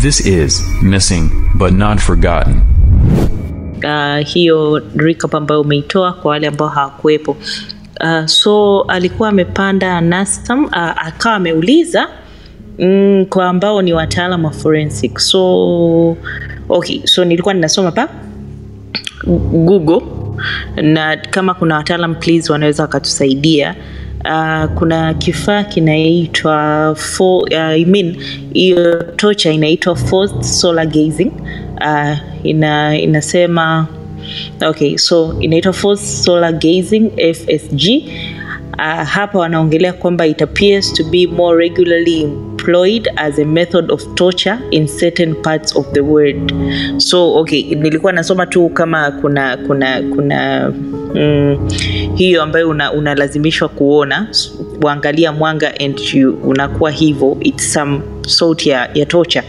This is Missing but Not Forgotten. uh, hiyo recap ambayo umeitoa kwa wale ambao hawakuwepo. Uh, so alikuwa amepanda nastam uh, akawa ameuliza mm, kwa ambao ni wataalam wa forensic. So okay so nilikuwa ninasoma pa google na kama kuna wataalam please wanaweza wakatusaidia Uh, kuna kifaa kinaitwa uh, I mean, hiyo tocha inaitwa forced solar gazing. Uh, ina, inasema okay so inaitwa forced solar gazing fsg uh, hapa wanaongelea kwamba it appears to be more regularly employed as a method of torture in certain parts of the world. So okay nilikuwa nasoma tu kama kuna kuna kuna mm, hiyo ambayo una- unalazimishwa kuona kuangalia mwanga and you, unakuwa hivyo its some sort ya, ya tocha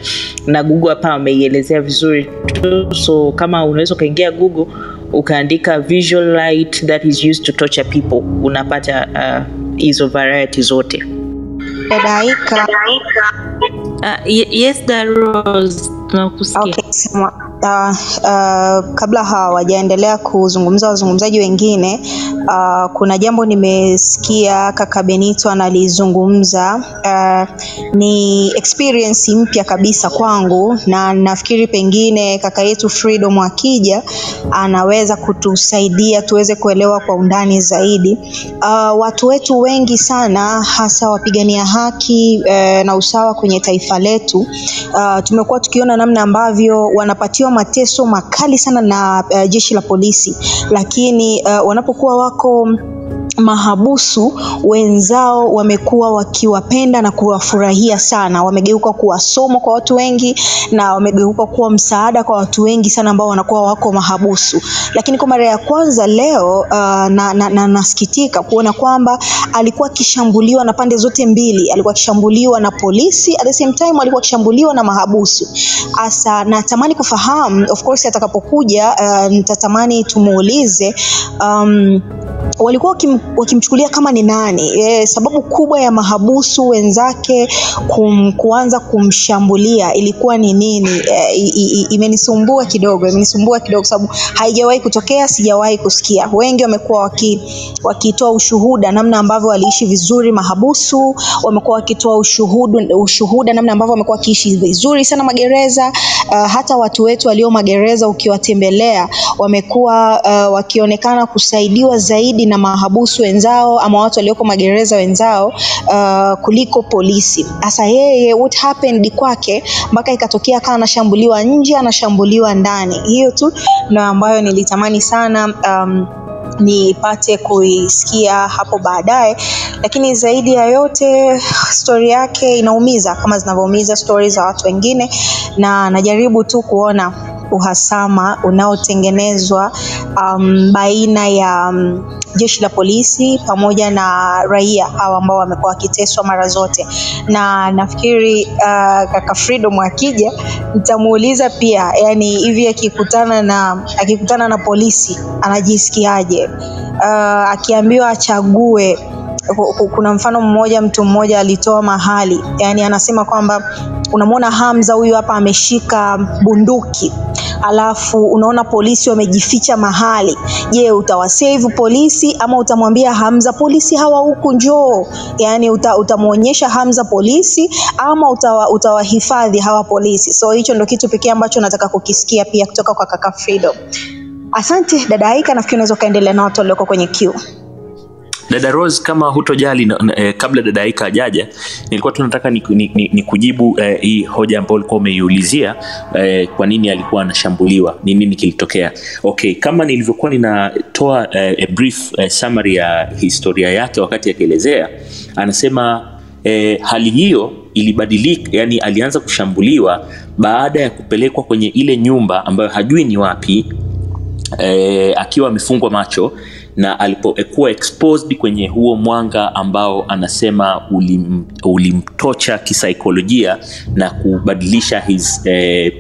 na google hapa ameielezea vizuri tu so kama unaweza ukaingia google ukaandika visual light that is used to torture people unapata uh, hizo variety zote Judaica. Ah, yes, there was. No, okay, someone. Uh, uh, kabla hawajaendelea kuzungumza wazungumzaji wengine uh, kuna jambo nimesikia kaka Benito analizungumza uh, ni experience mpya kabisa kwangu na nafikiri pengine kaka yetu Freedom akija anaweza kutusaidia tuweze kuelewa kwa undani zaidi. Uh, watu wetu wengi sana hasa wapigania haki uh, na usawa kwenye taifa letu uh, tumekuwa tukiona namna ambavyo wanapatiwa mateso makali sana na uh, jeshi la polisi, lakini uh, wanapokuwa wako mahabusu wenzao wamekuwa wakiwapenda na kuwafurahia sana, wamegeuka kuwa somo kwa watu wengi na wamegeuka kuwa msaada kwa watu wengi sana ambao wanakuwa wako mahabusu. Lakini kwa mara ya kwanza leo uh, na, na, na nasikitika kuona kwamba alikuwa akishambuliwa na pande zote mbili, alikuwa akishambuliwa na polisi at the same time alikuwa akishambuliwa na mahabusu. Asa natamani kufahamu, of course atakapokuja uh, nitatamani tumuulize um, walikuwa wakim, wakimchukulia kama ni nani. E, sababu kubwa ya mahabusu wenzake kum, kuanza kumshambulia ilikuwa ni nini? E, imenisumbua kidogo imenisumbua kidogo sababu haijawahi kutokea sijawahi kusikia. Wengi wamekuwa waki, wakitoa ushuhuda namna ambavyo waliishi vizuri mahabusu wamekuwa wakitoa ushuhuda, ushuhuda namna ambavyo wamekuwa wakiishi vizuri sana magereza. Uh, hata watu wetu walio magereza ukiwatembelea wamekuwa uh, wakionekana kusaidiwa zaidi na mahabusu wenzao ama watu walioko magereza wenzao uh, kuliko polisi. hasa yeye what happened kwake mpaka ikatokea akawa anashambuliwa nje, anashambuliwa ndani. Hiyo tu ndo ambayo nilitamani sana um, nipate kuisikia hapo baadaye, lakini zaidi ya yote stori yake inaumiza kama zinavyoumiza stori za watu wengine, na najaribu tu kuona uhasama unaotengenezwa um, baina ya um, jeshi la polisi pamoja na raia hawa ambao wamekuwa wakiteswa mara zote, na nafikiri uh, kaka Freedom akija nitamuuliza pia, yani hivi akikutana na akikutana na polisi anajisikiaje? Uh, akiambiwa achague ku- ku- kuna mfano mmoja mtu mmoja alitoa mahali yani anasema kwamba unamwona Hamza huyu hapa ameshika bunduki. Alafu unaona polisi wamejificha mahali. Je utawasave polisi ama utamwambia Hamza polisi hawa huku njoo. Yani uta, utamwonyesha Hamza polisi ama utawa, utawahifadhi hawa polisi. So hicho ndo kitu pekee ambacho nataka kukisikia pia kutoka kwa kaka Freedom. Asante dada Aika nafikiri unaweza ukaendelea na watu walioko kwenye queue dada rose kama hutojali na, na, eh, kabla dada aika ajaja nilikuwa tunataka ni, ni, ni, ni kujibu eh, hii hoja ambayo ulikuwa umeiulizia eh, kwa nini alikuwa anashambuliwa ni nini kilitokea. Okay kama nilivyokuwa ninatoa eh, brief eh, summary ya historia yake wakati akielezea anasema eh, hali hiyo ilibadilika yani alianza kushambuliwa baada ya kupelekwa kwenye ile nyumba ambayo hajui ni wapi eh, akiwa amefungwa macho na alipokuwa exposed kwenye huo mwanga ambao anasema ulim, ulimtocha kisaikolojia na kubadilisha his eh,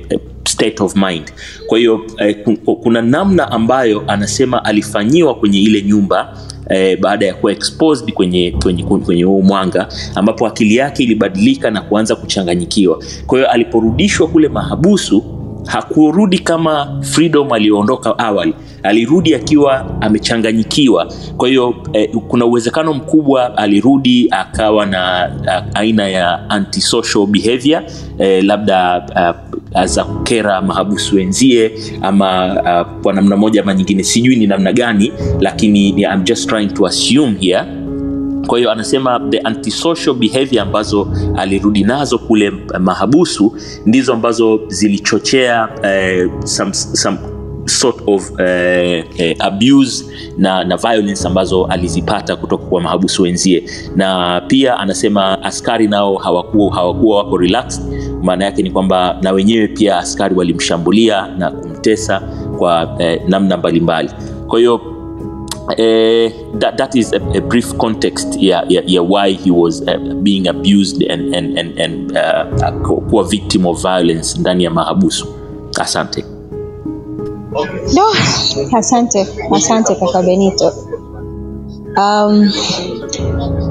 state of mind. Kwa hiyo eh, kuna namna ambayo anasema alifanyiwa kwenye ile nyumba eh, baada ya kuwa exposed kwenye kwenye kwenye huo mwanga ambapo akili yake ilibadilika na kuanza kuchanganyikiwa. Kwa hiyo aliporudishwa kule mahabusu hakurudi kama freedom aliyoondoka awali. Alirudi akiwa amechanganyikiwa. Kwa hiyo eh, kuna uwezekano mkubwa alirudi akawa na a, aina ya antisocial behavior eh, labda za kukera mahabusu wenzie ama a, kwa namna moja ama nyingine sijui ni namna gani lakini I'm just trying to assume here kwa hiyo anasema the antisocial behavior ambazo alirudi nazo kule mahabusu ndizo ambazo zilichochea eh, some, some sort of eh, eh, abuse na, na violence ambazo alizipata kutoka kwa mahabusu wenzie. Na pia anasema askari nao hawakuwa, hawakuwa wako relaxed. Maana yake ni kwamba na wenyewe pia askari walimshambulia na kumtesa kwa eh, namna mbalimbali. Kwa hiyo Uh, that, that is a, a brief context yeah, yeah, yeah, why he was uh, being abused and, and, and, and uh, kuwa victim of violence ndani ya mahabusu. Asante. No, asante asante kaka Benito. Um,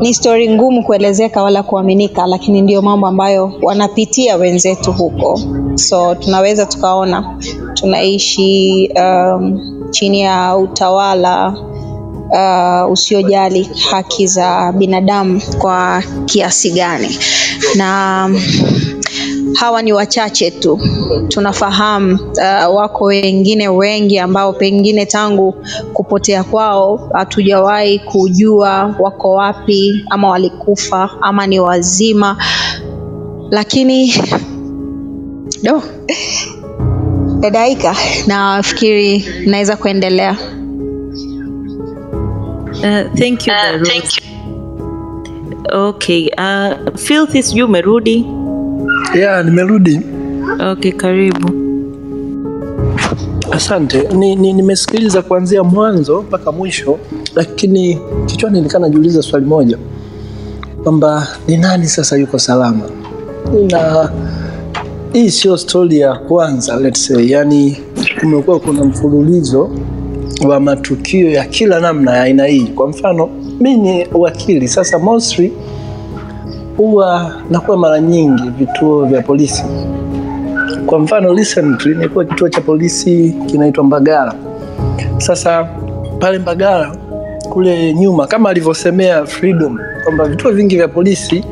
ni stori ngumu kuelezeka wala kuaminika, lakini ndio mambo ambayo wanapitia wenzetu huko, so tunaweza tukaona tunaishi um, chini ya utawala uh, usiojali haki za binadamu kwa kiasi gani. Na hawa ni wachache tu. Tunafahamu uh, wako wengine wengi ambao pengine tangu kupotea kwao hatujawahi kujua wako wapi ama walikufa ama ni wazima. Lakini do dadaika nafikiri naweza kuendelea Uh, thank you, Uh, thank you. Okay, uh, Filthy sijui umerudi? ya nimerudi Okay, karibu. asante ni, ni, nimesikiliza kuanzia mwanzo mpaka mwisho lakini kichwani nikaa najiuliza swali moja kwamba ni nani sasa yuko salama na hii sio stori ya kwanza let's say yani kumekuwa kuna mfululizo wa matukio ya kila namna ya aina hii kwa mfano mi ni wakili sasa mostly huwa nakuwa mara nyingi vituo vya polisi kwa mfano recently nilikuwa kituo cha polisi kinaitwa Mbagala. Sasa pale Mbagala kule nyuma, kama alivyosemea Freedom kwamba vituo vingi vya polisi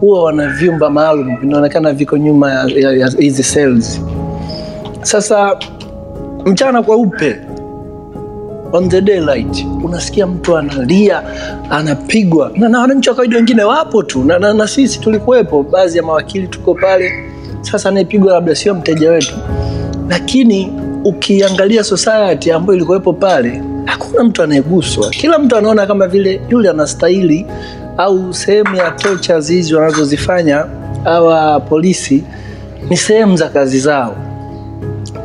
huwa wana vyumba maalum vinaonekana viko nyuma ya hizi cells. Sasa mchana kweupe on the daylight unasikia mtu analia anapigwa. Na, na wananchi wa kawaida wengine wapo tu. Na, na, na sisi tulikuwepo baadhi ya mawakili tuko pale. Sasa anayepigwa labda sio mteja wetu. Lakini ukiangalia society ambayo ilikuwepo pale hakuna mtu anayeguswa. Kila mtu anaona kama vile yule anastahili au sehemu ya tochas hizi wanazozifanya hawa polisi ni sehemu za kazi zao.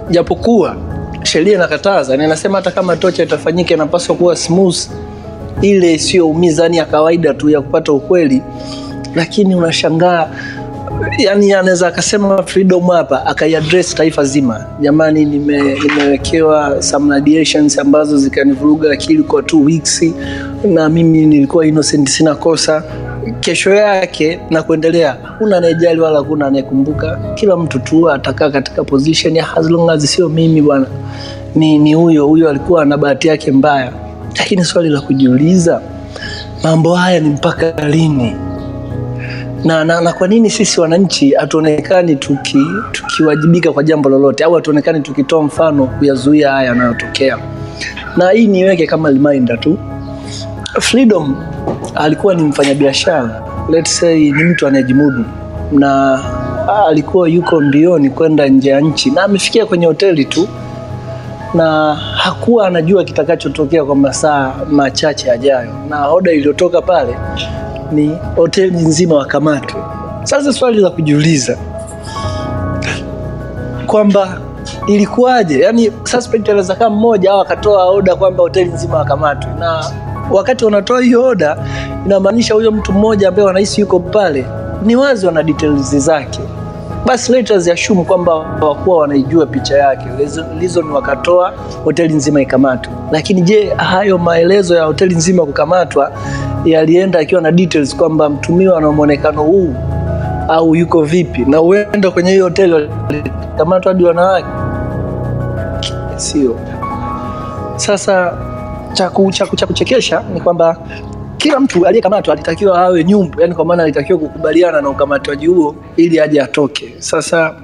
Japokuwa sheria inakataza na inasema hata kama tocha itafanyika inapaswa kuwa smooth. Ile isiyoumiza yani ya kawaida tu ya kupata ukweli. Lakini unashangaa yani anaweza akasema freedom hapa akaiaddress taifa zima. Jamani nime, nimewekewa some radiations ambazo zikanivuruga akili kwa two weeks na mimi nilikuwa innocent sina kosa kesho yake na kuendelea Kuna anayejali wala kuna anayekumbuka. Kila mtu tu atakaa katika position ya as long as sio mimi bwana ni ni huyo huyo alikuwa na bahati yake mbaya. Lakini swali la kujiuliza mambo haya ni mpaka lini? Na, na, na kwa nini sisi wananchi hatuonekani tuki, tukiwajibika kwa jambo lolote au hatuonekani tukitoa mfano kuyazuia haya yanayotokea? Na hii niweke kama reminder tu freedom alikuwa ni mfanyabiashara. Let's say ni mtu anayejimudu. Na alikuwa yuko mbioni kwenda nje ya nchi na amefikia kwenye hoteli tu. Na hakuwa anajua kitakachotokea kwa masaa machache ajayo, na oda iliyotoka pale ni hoteli nzima wakamatwe. Sasa swali la kujiuliza kwamba ilikuwaje? Yani suspect anaweza kama mmoja au akatoa oda kwamba hoteli nzima wakamatwe. Na wakati wanatoa hiyo oda inamaanisha huyo mtu mmoja ambaye wanahisi yuko pale ni wazi wana details zake. Basi let us kwamba hawakuwa wanaijua picha yake lizo ni wakatoa hoteli nzima ikamatwa. Lakini je hayo maelezo ya hoteli nzima kukamatwa yalienda akiwa na details kwamba mtumiwa ana mwonekano huu au yuko vipi? Na huenda kwenye hiyo hoteli walikamatwa hadi wanawake? Sio. Sasa cha kuchekesha ni kwamba kila mtu aliyekamatwa alitakiwa awe nyumbu yani kwa maana alitakiwa kukubaliana na ukamataji huo ili aje atoke. Sasa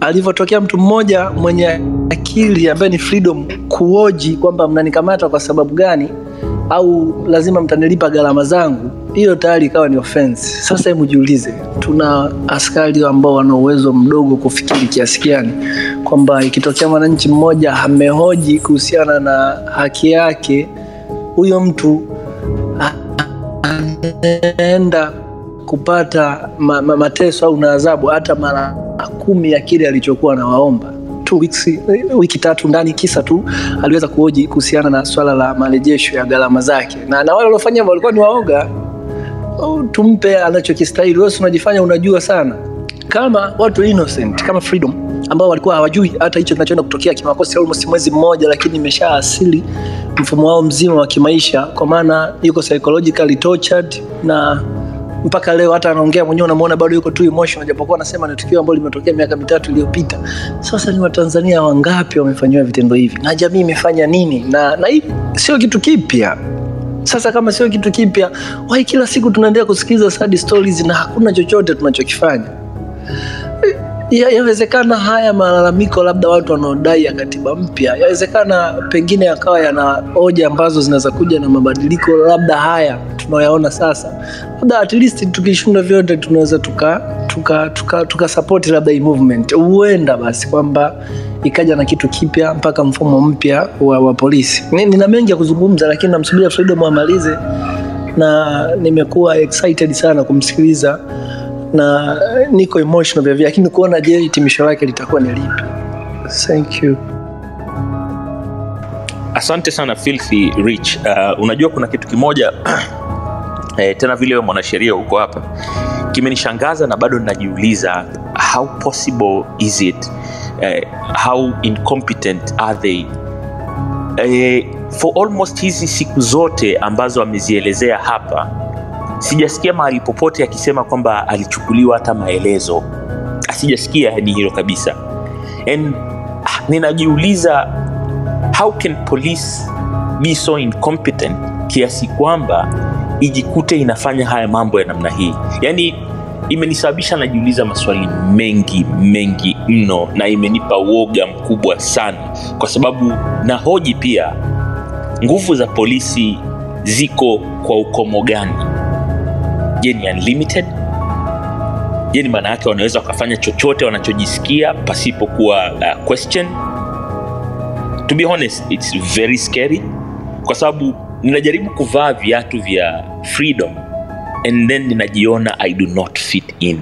alivyotokea mtu mmoja mwenye akili ambaye ni freedom kuoji kwamba mnanikamata kwa sababu gani au lazima mtanilipa gharama zangu hiyo tayari ikawa ni offense. Sasa hebu jiulize tuna askari ambao wana uwezo mdogo kufikiri kiasi gani kwamba ikitokea mwananchi mmoja amehoji kuhusiana na haki yake huyo mtu anaenda kupata ma, ma, mateso au na adhabu hata mara kumi ya kile alichokuwa anawaomba. Tu wiki tatu ndani kisa tu aliweza kuhoji kuhusiana na swala la marejesho ya gharama zake. Na, na wale waliofanya walikuwa ni waoga. Tumpe anachokistahili. Wewe unajifanya unajua sana. Kama watu innocent kama freedom ambao walikuwa hawajui hata hicho kinachoenda kutokea kimakosa almost mwezi mmoja lakini imesha asili mfumo wao mzima wa kimaisha. Kwa maana yuko psychologically tortured na mpaka leo hata anaongea mwenyewe unamwona bado yuko tu emotional japokuwa anasema ni tukio ambalo limetokea miaka mitatu iliyopita. Sasa ni watanzania wangapi wamefanyiwa vitendo hivi? Na jamii imefanya nini? Na na hii sio kitu kipya. Sasa kama sio kitu kipya wai kila siku tunaendelea kusikiliza sad stories na hakuna chochote tunachokifanya. Ya- yawezekana haya malalamiko labda watu wanaodai ya katiba mpya yawezekana pengine yakawa yana hoja ambazo zinaweza kuja na mabadiliko labda haya tunaoyaona sasa. Labda at least tukishinda vyote tunaweza tuka tuka tuka, tuka labda hii movement. Huenda basi kwamba ikaja na kitu kipya mpaka mfumo mpya wa, wa polisi. Nina mengi ya kuzungumza lakini namsubiria freedom amalize na nimekuwa excited sana kumsikiliza na eh, niko emotional vya lakini kuona je hitimisho lake litakuwa ni lipi? Thank you. Asante sana filthy rich. Uh, unajua kuna kitu kimoja eh, tena vile wewe mwanasheria huko hapa kimenishangaza na bado ninajiuliza how possible is it eh, how incompetent are they? Eh, for almost hizi siku zote ambazo amezielezea hapa sijasikia mahali popote akisema kwamba alichukuliwa hata maelezo. Sijasikia hadi hilo kabisa. And ah, ninajiuliza how can police be so incompetent kiasi kwamba ijikute inafanya haya mambo ya namna hii? Yaani imenisababisha najiuliza maswali mengi mengi mno na imenipa uoga mkubwa sana. Kwa sababu nahoji pia nguvu za polisi ziko kwa ukomo gani je ni unlimited. Je ni maana yake wanaweza wakafanya chochote wanachojisikia pasipokuwa uh, question. To be honest it's very scary. Kwa sababu ninajaribu kuvaa viatu vya freedom and then ninajiona i do not fit in.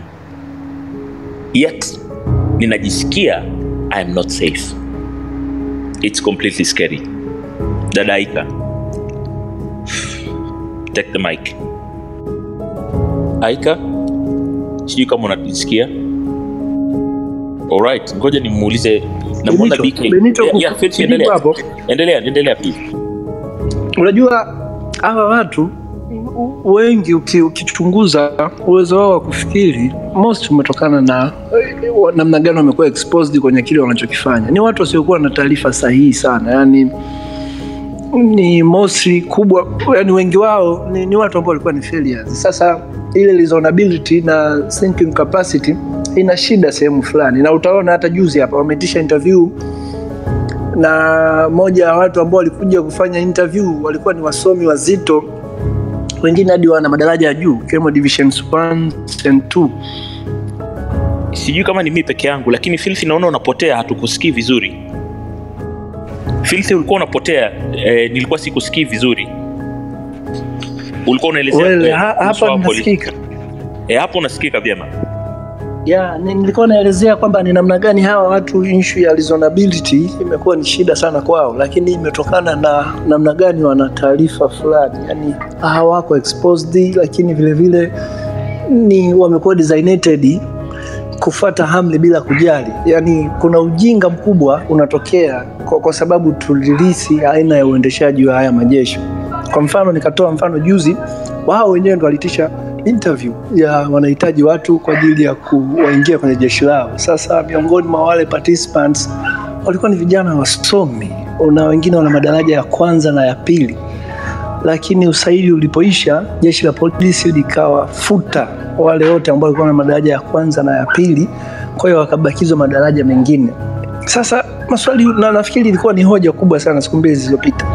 Yet ninajisikia i am not safe. It's completely scary. Dadaika. Take the mic aika sijui kama unanisikia alright ngoja nimuulize namwona Benito, BK. Benito, Yeah, yeah, Fitz, endelea. hapo. endelea endelea please unajua hawa watu wengi ukichunguza uwezo wao wa kufikiri most umetokana na eh, namna gani wamekuwa exposed kwenye kile wanachokifanya ni watu wasiokuwa na taarifa sahihi sana yani ni mostly kubwa yani wengi wao ni, ni watu ambao walikuwa ni failures. Sasa ile reasonability na thinking capacity ina shida sehemu fulani. Na utaona hata juzi hapa wameitisha interview na moja ya watu ambao walikuja kufanya interview walikuwa ni wasomi wazito wengine hadi wana madaraja ya juu ikiwemo divisions 1 and 2 sijui kama ni mii peke yangu lakini filthi naona unapotea hatukusikii vizuri filthi ulikuwa unapotea eh, nilikuwa sikusikii vizuri. Ulikuwa unaelezea Well, eh, ha, hapa nasikika eh, hapo unasikika vyema? Ya ni- nilikuwa naelezea kwamba ni namna gani hawa watu issue ya reasonability imekuwa ni shida sana kwao lakini imetokana na namna gani wana taarifa fulani. Yani hawako exposed lakini vilevile vile ni wamekuwa designated kufata hamli bila kujali. Yaani kuna ujinga mkubwa unatokea kwa, kwa sababu tulilisi aina ya uendeshaji wa haya majeshi. Kwa mfano nikatoa mfano juzi, wao wenyewe ndo walitisha interview ya wanahitaji watu kwa ajili ya kuwaingia kwenye jeshi lao. Sasa miongoni mwa wale participants walikuwa ni vijana wasomi na wengine wana madaraja ya kwanza na ya pili lakini usaili ulipoisha, jeshi la polisi likawafuta wale wote ambao walikuwa na madaraja ya kwanza na ya pili, kwa hiyo wakabakizwa madaraja mengine. Sasa maswali na nafikiri ilikuwa ni hoja kubwa sana siku mbili zilizopita.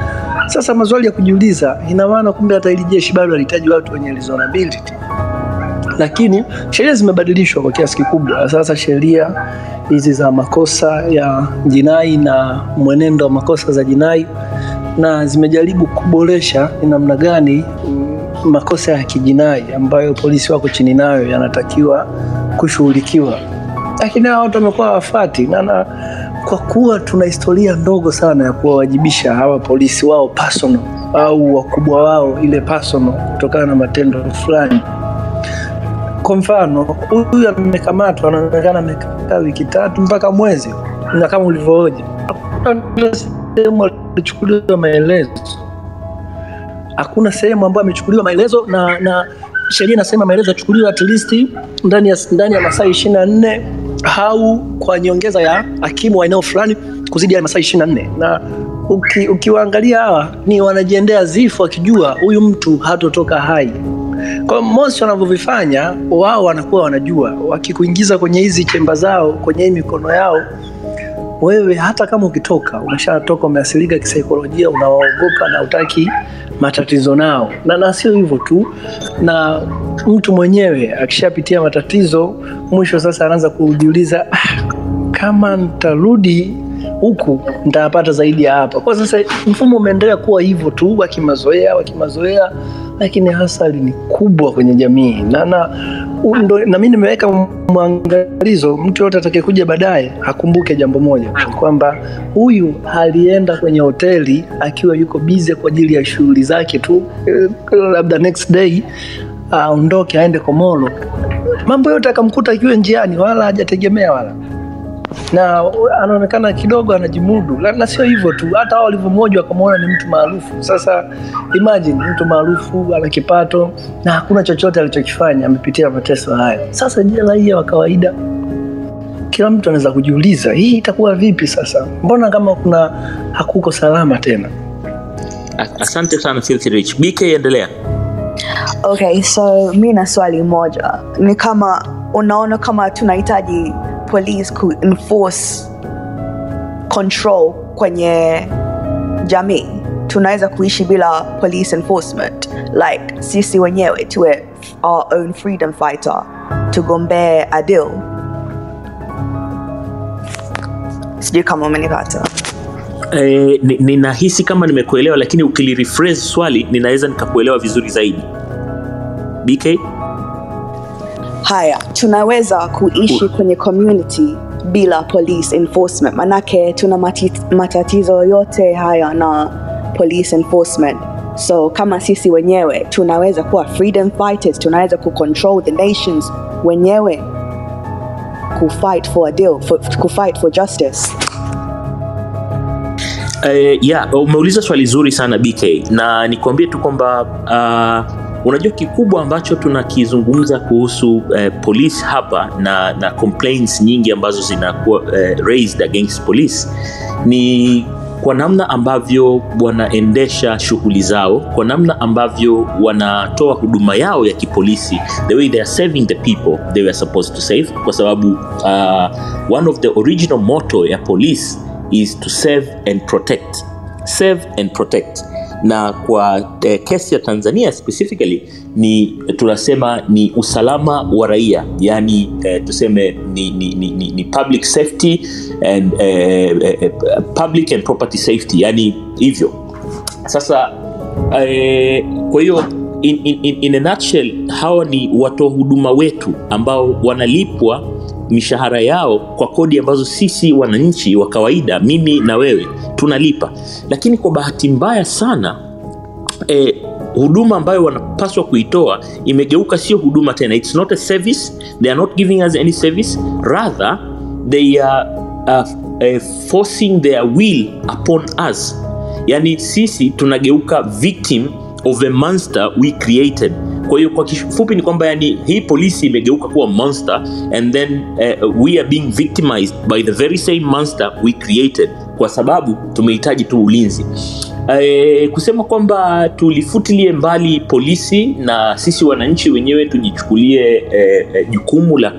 Sasa maswali ya kujiuliza, ina maana kumbe hata ili jeshi bado halihitaji watu wenye reasonability lakini sheria zimebadilishwa kwa kiasi kikubwa. Sasa sheria hizi za makosa ya jinai na mwenendo wa makosa za jinai na zimejaribu kuboresha ni namna gani makosa ya kijinai ambayo polisi wako chini nayo yanatakiwa kushughulikiwa, lakini hawa watu wamekuwa wafati na, kwa kuwa tuna historia ndogo sana ya kuwawajibisha hawa polisi wao personal au wakubwa wao ile personal kutokana na matendo fulani. Kwa mfano huyu amekamatwa anaonekana amekaa wiki tatu mpaka mwezi na kama ulivyohoja hakuna sehemu alichukuliwa maelezo hakuna sehemu ambayo amechukuliwa maelezo na, na sheria inasema maelezo yachukuliwe at least ndani ya, ndani ya masaa ishirini na nne au kwa nyongeza ya hakimu wa eneo fulani kuzidi ya masaa ishirini na nne. Na uki, ukiwaangalia hawa ni wanajiendea zifu wakijua huyu mtu hatotoka hai. Kwa mosi wanavyovifanya wao wanakuwa wanajua. Wakikuingiza kwenye hizi chemba zao kwenye hii mikono yao wewe hata kama ukitoka umeshatoka umeasilika kisaikolojia unawaogopa na utaki matatizo nao. Na, na sio hivyo tu na mtu mwenyewe akishapitia matatizo mwisho sasa anaanza kujiuliza ah, kama nitarudi huku nitayapata zaidi ya hapa. Kwa sasa mfumo umeendelea kuwa hivyo tu wakimazoea wakimazoea lakini hasari ni kubwa kwenye jamii. Na, na, na mi nimeweka mwangalizo mtu yoyote atakayekuja baadaye akumbuke jambo moja kwamba huyu alienda kwenye hoteli akiwa yuko bize kwa ajili ya shughuli zake tu eh, labda next day aondoke aende komoro mambo yote akamkuta akiwa njiani wala hajategemea wala na anaonekana kidogo anajimudu na, na sio hivyo tu hata hao walivyommoja wakamwona ni mtu maarufu. Sasa imagine mtu maarufu ana kipato na hakuna chochote alichokifanya amepitia mateso haya sasa je raia wa kawaida kila mtu anaweza kujiuliza hii itakuwa vipi sasa? Mbona kama kuna hakuko salama tena? Asante sana Filthy Rich. bk endelea. Okay so mi na swali moja. Ni kama unaona kama tunahitaji police ku enforce control kwenye jamii. Tunaweza kuishi bila police enforcement. Like sisi wenyewe tuwe our own freedom fighter. Tugombee adil sijui kama umenipata. Eh, ni- kama nimekuelewa lakini ukilirephrase swali ninaweza nikakuelewa vizuri zaidi. Bk haya tunaweza kuishi kwenye community bila police enforcement. Manake tuna mati, matatizo yote haya na police enforcement. So kama sisi wenyewe tunaweza kuwa freedom fighters tunaweza kucontrol the nations wenyewe kufight for a deal for, kufight for justice. Eh, yeah, umeuliza swali zuri sana BK na nikuambie tu kwamba uh, unajua kikubwa ambacho tunakizungumza kuhusu eh, police hapa na, na complaints nyingi ambazo zinakuwa eh, raised against police ni kwa namna ambavyo wanaendesha shughuli zao kwa namna ambavyo wanatoa huduma yao ya kipolisi the way they are serving the people they were supposed to save kwa sababu uh, one of the original motto ya police is to serve and protect serve and protect na kwa eh, kesi ya tanzania specifically ni tunasema ni usalama wa raia. Yaani eh, tuseme ni, ni, ni, ni, ni public safety and eh, eh, public and property safety. Yani hivyo. Sasa eh, kwa hiyo in, in, in, in a nutshell hawa ni watoa huduma wetu ambao wanalipwa mishahara yao kwa kodi ambazo sisi wananchi wa kawaida mimi na wewe tunalipa. Lakini kwa bahati mbaya sana e, huduma ambayo wanapaswa kuitoa imegeuka sio huduma tena. It's not a service. They are not giving us any service. Rather they are uh, uh, forcing their will upon us. Yani sisi tunageuka victim of a monster we created kwa hiyo kwa kifupi ni kwamba yani hii polisi imegeuka kuwa monster and then uh, we are being victimized by the very same monster we created kwa sababu tumehitaji tu ulinzi. E, kusema kwamba tulifutilie mbali polisi na sisi wananchi wenyewe tujichukulie jukumu e, la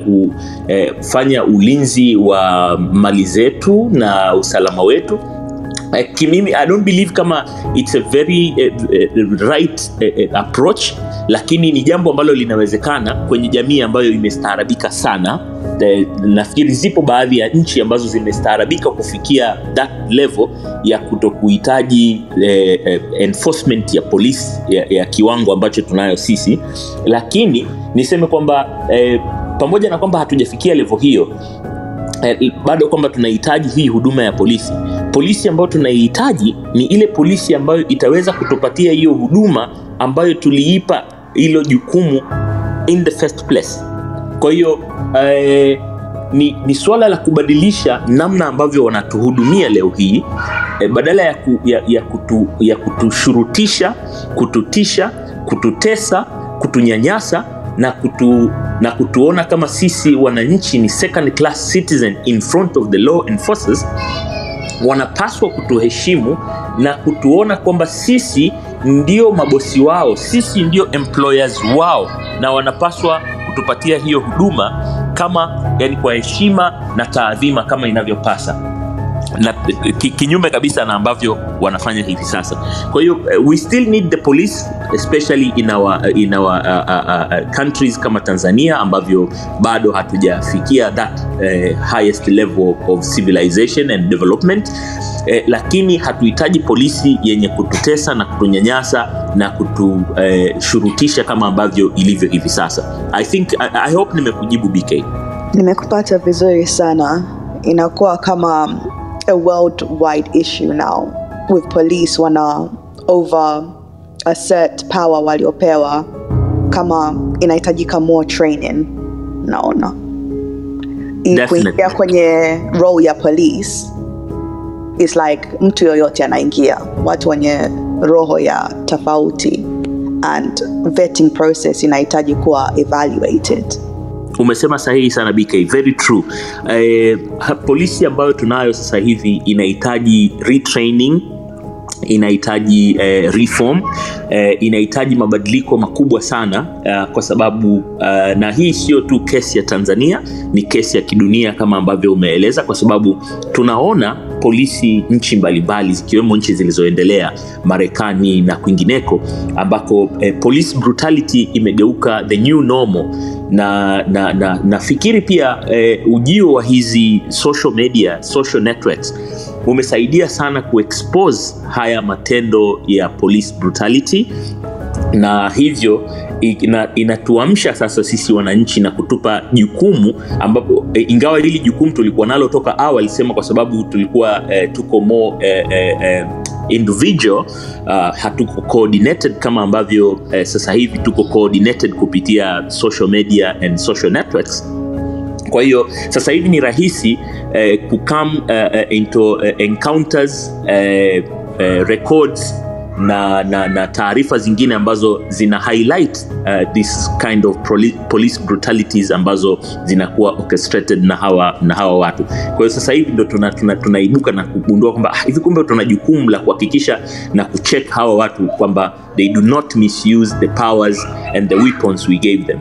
kufanya ulinzi wa mali zetu na usalama wetu Uh, kimimi i don't believe kama it's a very uh, uh, right uh, uh, approach lakini ni jambo ambalo linawezekana kwenye jamii ambayo imestaarabika sana. Nafikiri zipo baadhi ya nchi ambazo zimestaarabika kufikia that level ya kuto kuhitaji eh, enforcement ya polisi ya, ya kiwango ambacho tunayo sisi. Lakini niseme kwamba eh, pamoja na kwamba hatujafikia levo hiyo eh, bado kwamba tunahitaji hii huduma ya polisi polisi ambayo tunaihitaji ni ile polisi ambayo itaweza kutupatia hiyo huduma ambayo tuliipa hilo jukumu in the first place. Kwa hiyo eh, ni, ni suala la kubadilisha namna ambavyo wanatuhudumia leo hii eh, badala ya, ku, ya, ya, kutu, ya kutushurutisha kututisha kututesa kutunyanyasa na kutu na kutuona kama sisi wananchi ni second class citizen in front of the law enforcers wanapaswa kutuheshimu na kutuona kwamba sisi ndio mabosi wao sisi ndio employers wao na wanapaswa kutupatia hiyo huduma kama yani kwa heshima na taadhima kama inavyopasa na ki, kinyume kabisa na ambavyo wanafanya hivi sasa. Kwa hiyo uh, we still need the police especially in our, in our uh, uh, uh, countries kama tanzania ambavyo bado hatujafikia that uh, highest level of civilization and development. Eh, lakini hatuhitaji polisi yenye kututesa na kutunyanyasa na kutushurutisha eh, kama ambavyo ilivyo hivi sasa. I think I, I hope nimekujibu bk nimekupata vizuri sana. Inakuwa kama a worldwide issue now with police wana over assert power waliopewa kama inahitajika more training. Naona kuingia kwenye role ya police is like mtu yoyote anaingia. Watu wenye roho ya tofauti and vetting process inahitaji kuwa evaluated umesema sahihi sana bk very true. Eh, polisi ambayo tunayo sasa hivi inahitaji retraining inahitaji eh, reform eh, inahitaji mabadiliko makubwa sana uh, kwa sababu uh, na hii sio tu kesi ya tanzania ni kesi ya kidunia kama ambavyo umeeleza kwa sababu tunaona polisi nchi mbalimbali zikiwemo nchi zilizoendelea marekani na kwingineko ambako eh, police brutality imegeuka the new normal. Na na na nafikiri pia eh, ujio wa hizi social media social networks umesaidia sana kuexpose haya matendo ya police brutality. Na hivyo ina, inatuamsha sasa sisi wananchi na kutupa jukumu ambapo e, ingawa hili jukumu tulikuwa nalo toka awali sema kwa sababu tulikuwa e, tuko more e, e, e, individual uh, hatuko coordinated kama ambavyo eh, sasa hivi tuko coordinated kupitia social media and social networks. Kwa hiyo sasa hivi ni rahisi eh, kukam uh, into uh, encounters uh, uh, records na, na, na taarifa zingine ambazo zina highlight uh, this kind of police brutalities ambazo zinakuwa orchestrated na hawa na hawa watu. Kwa hiyo sasa hivi ndo tunaibuka tuna, tuna, na kugundua kwamba ah, hivi kumbe tuna jukumu la kuhakikisha na kucheck hawa watu kwamba they do not misuse the powers and the weapons we gave them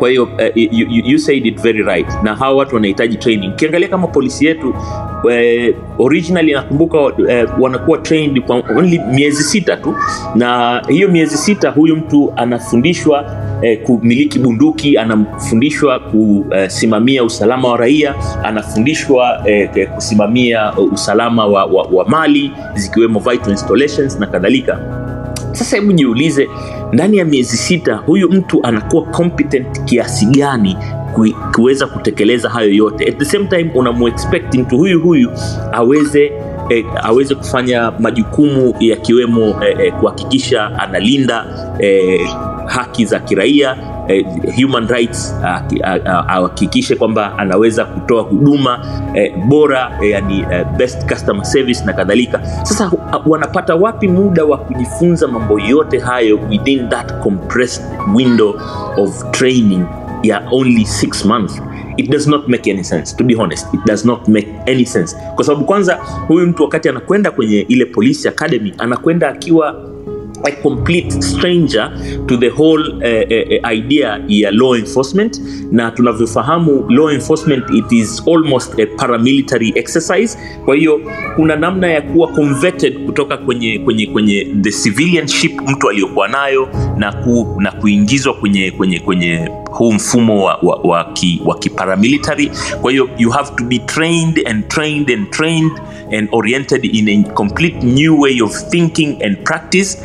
kwa hiyo uh, you, you, you said it very right. Na hawa watu wanahitaji training. Ukiangalia kama polisi yetu uh, originally nakumbuka uh, wanakuwa trained kwa only miezi sita tu. Na hiyo miezi sita huyu mtu anafundishwa eh, kumiliki bunduki anafundishwa kusimamia usalama wa raia anafundishwa eh, kusimamia usalama wa, wa, wa mali zikiwemo vital installations na kadhalika sasa hebu jiulize ndani ya miezi sita huyu mtu anakuwa competent kiasi gani kuweza kutekeleza hayo yote? At the same time unamuexpect mtu huyu huyu aweze eh, aweze kufanya majukumu yakiwemo eh, eh, kuhakikisha analinda eh, haki za kiraia eh, human rights ahaki- ah, ah, ahakikishe kwamba anaweza kutoa huduma eh, bora eh, yani eh, best customer service na kadhalika. Sasa ah, wanapata wapi muda wa kujifunza mambo yote hayo within that compressed window of training ya only six months? It does not make any sense to be honest. It does not make any sense. Kwa sababu kwanza huyu mtu wakati anakwenda kwenye ile police academy anakwenda akiwa a complete stranger to the whole uh, uh, idea ya law enforcement. Na tunavyofahamu law enforcement it is almost a paramilitary exercise. Kwa hiyo kuna namna ya kuwa converted kutoka kwenye kwenye kwenye the civilianship mtu aliyokuwa nayo na, ku, na kuingizwa kwenye kwenye kwenye huu mfumo wa, wa, wa, ki, wa kiparamilitary. Kwa hiyo you have to be trained and trained and trained and oriented in a complete new way of thinking and practice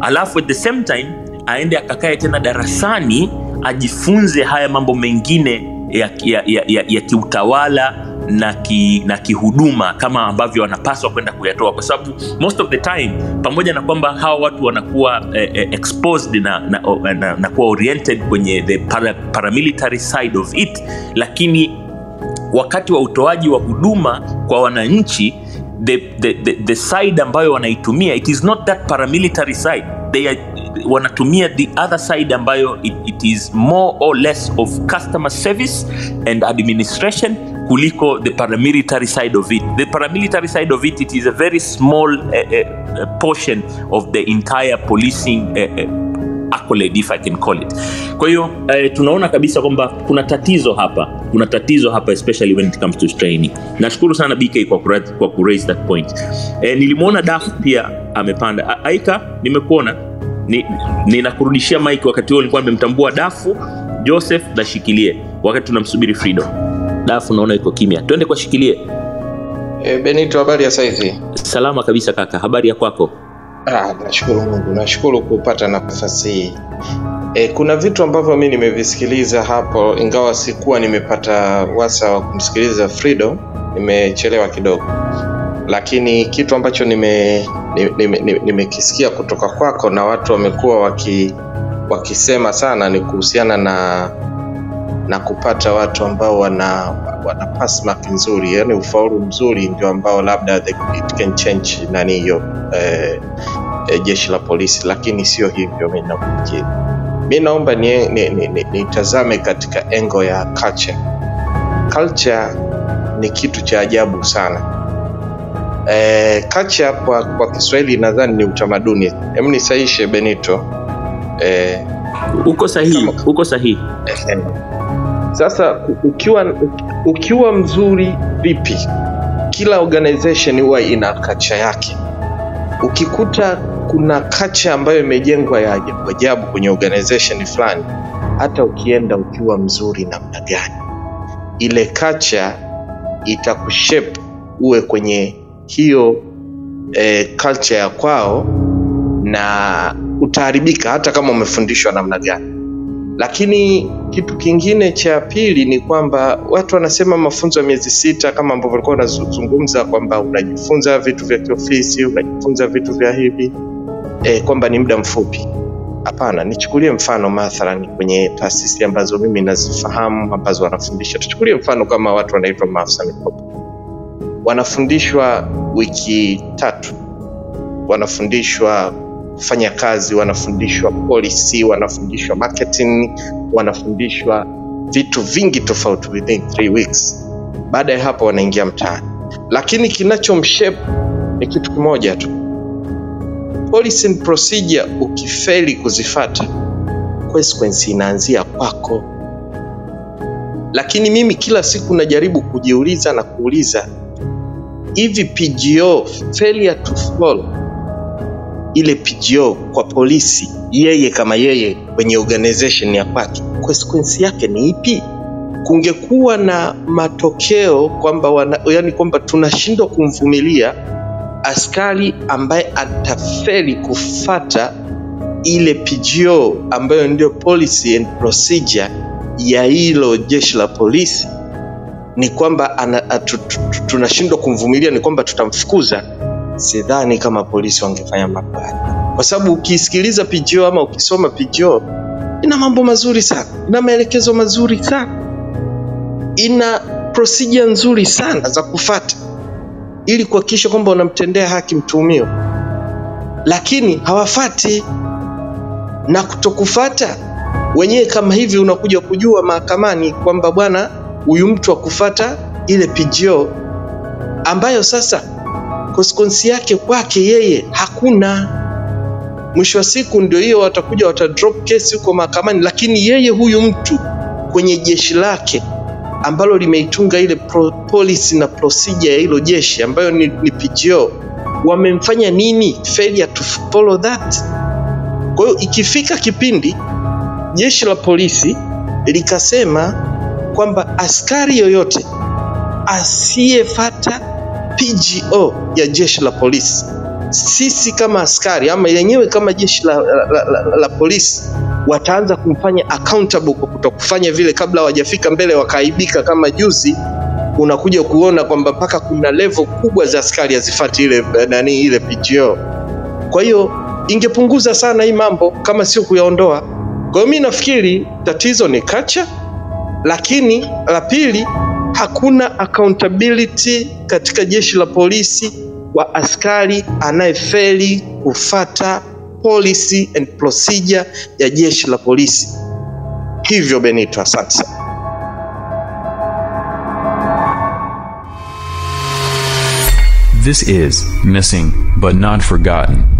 alafu at the same time aende akakae tena darasani ajifunze haya mambo mengine ya, ya, ya, ya, ya kiutawala na ki, na kihuduma kama ambavyo wanapaswa kwenda kuyatoa. Kwa sababu most of the time pamoja na kwamba hawa watu wanakuwa eh, eh, exposed na, na, na, na, na kuwa oriented kwenye the para, paramilitary side of it lakini wakati wa utoaji wa huduma kwa wananchi the, the, the, the side ambayo wanaitumia it is not that paramilitary side. They are, wanatumia the other side ambayo it, it is more or less of customer service and administration kuliko the paramilitary side of it. The paramilitary side of it it is a very small uh, uh, portion of the entire policing uh, uh, if I can call it. Kwa hiyo uh, tunaona kabisa kwamba kuna tatizo hapa, kuna tatizo hapa especially when it comes to training. Nashukuru sana BK kwa kura, kwa kuraise that point. e, nilimwona Daf pia amepanda. Aika, nimekuona ni, ninakurudishia mic wakati huo nilikuwa nimemtambua Dafu Joseph na Shikilie wakati tunamsubiri frido Dafu naona iko kimya, twende kwa Shikilie. E, Benito, habari ya saizi? Salama kabisa kaka, habari ya kwako? Ah, nashukuru Mungu, nashukuru kupata nafasi hii. E, kuna vitu ambavyo mi nimevisikiliza hapo, ingawa sikuwa nimepata wasa wa kumsikiliza Frido, nimechelewa kidogo, lakini kitu ambacho nimekisikia nime, nime, nime kutoka kwako na watu wamekuwa waki, wakisema sana ni kuhusiana na na kupata watu ambao wana wana pass mark nzuri, yani ufaulu mzuri ndio ambao labda the, it can change nani hiyo eh, eh, jeshi la polisi, lakini sio hivyo. Mimi nafikiri mi naomba nitazame ni, ni, ni, katika engo ya culture. Culture ni kitu cha ajabu sana. Eh, culture kwa, kwa Kiswahili nadhani ni utamaduni. Hem, nisaishe Benito. Eh, Uko sahihi, uko sahihi. Ehe. Sasa ukiwa ukiwa mzuri vipi, kila organization huwa ina kacha yake. Ukikuta kuna kacha ambayo imejengwa ya ajabu kwenye organization fulani, hata ukienda ukiwa mzuri namna gani, ile kacha itakushape uwe kwenye hiyo eh, culture ya kwao na utaharibika hata kama umefundishwa namna gani lakini kitu kingine cha pili ni kwamba watu wanasema mafunzo ya miezi sita kama ambavyo walikuwa wanazungumza kwamba unajifunza vitu vya kiofisi unajifunza vitu vya hivi e, kwamba ni muda mfupi. Hapana nichukulie mfano mathalan kwenye taasisi ambazo mimi nazifahamu ambazo wanafundisha. Tuchukulie mfano kama watu wanaitwa maafisa mikopo. Wanafundishwa wiki tatu. Wanafundishwa kufanya kazi wanafundishwa policy wanafundishwa marketing wanafundishwa vitu vingi tofauti within three weeks. Baada ya hapo wanaingia mtaani. Lakini kinachomshape ni kitu kimoja tu. Policy and procedure ukifeli kuzifata consequence inaanzia kwako. Lakini mimi kila siku najaribu kujiuliza na kuuliza hivi pgo failure to follow ile PGO kwa polisi, yeye kama yeye kwenye organization ya kwake, consequence yake ni ipi? Kungekuwa na matokeo kwamba wana, yani kwamba tunashindwa kumvumilia askari ambaye atafeli kufata ile PGO ambayo ndio policy and procedure ya hilo jeshi la polisi, ni kwamba tunashindwa kumvumilia ni kwamba tutamfukuza sidhani kama polisi wangefanya mambo kwa sababu ukisikiliza PGO ama ukisoma PGO ina mambo mazuri sana. Ina maelekezo mazuri sana. Ina procedure nzuri sana za kufata. Ili kuhakikisha kwamba unamtendea haki mtuhumiwa. Lakini hawafati. Na kutokufata wenyewe kama hivi unakuja kujua mahakamani kwamba bwana huyu mtu akufata ile PGO ambayo sasa consequence yake kwake yeye hakuna. Mwisho wa siku ndio hiyo watakuja watadrop kesi huko mahakamani lakini yeye huyu mtu kwenye jeshi lake ambalo limeitunga ile pro, policy na procedure ya hilo jeshi ambayo ni, ni PGO wamemfanya nini? Failure to follow that. Kwa hiyo ikifika kipindi jeshi la polisi likasema kwamba askari yoyote asiyefata PGO ya jeshi la polisi, sisi kama askari ama yenyewe kama jeshi la, la, la, la, la polisi wataanza kumfanya accountable kwa kutokufanya vile kabla hawajafika mbele wakaaibika, kama juzi unakuja kuona kwamba mpaka kuna level kubwa za askari hazifuati ile nani ile PGO. Kwa hiyo ingepunguza sana hii mambo kama sio kuyaondoa. Kwa hiyo mi nafikiri tatizo ni kacha, lakini la pili hakuna accountability katika jeshi la polisi wa askari anayefeli kufata policy and procedure ya jeshi la polisi. Hivyo Benito, asante sana. This is Missing but Not Forgotten.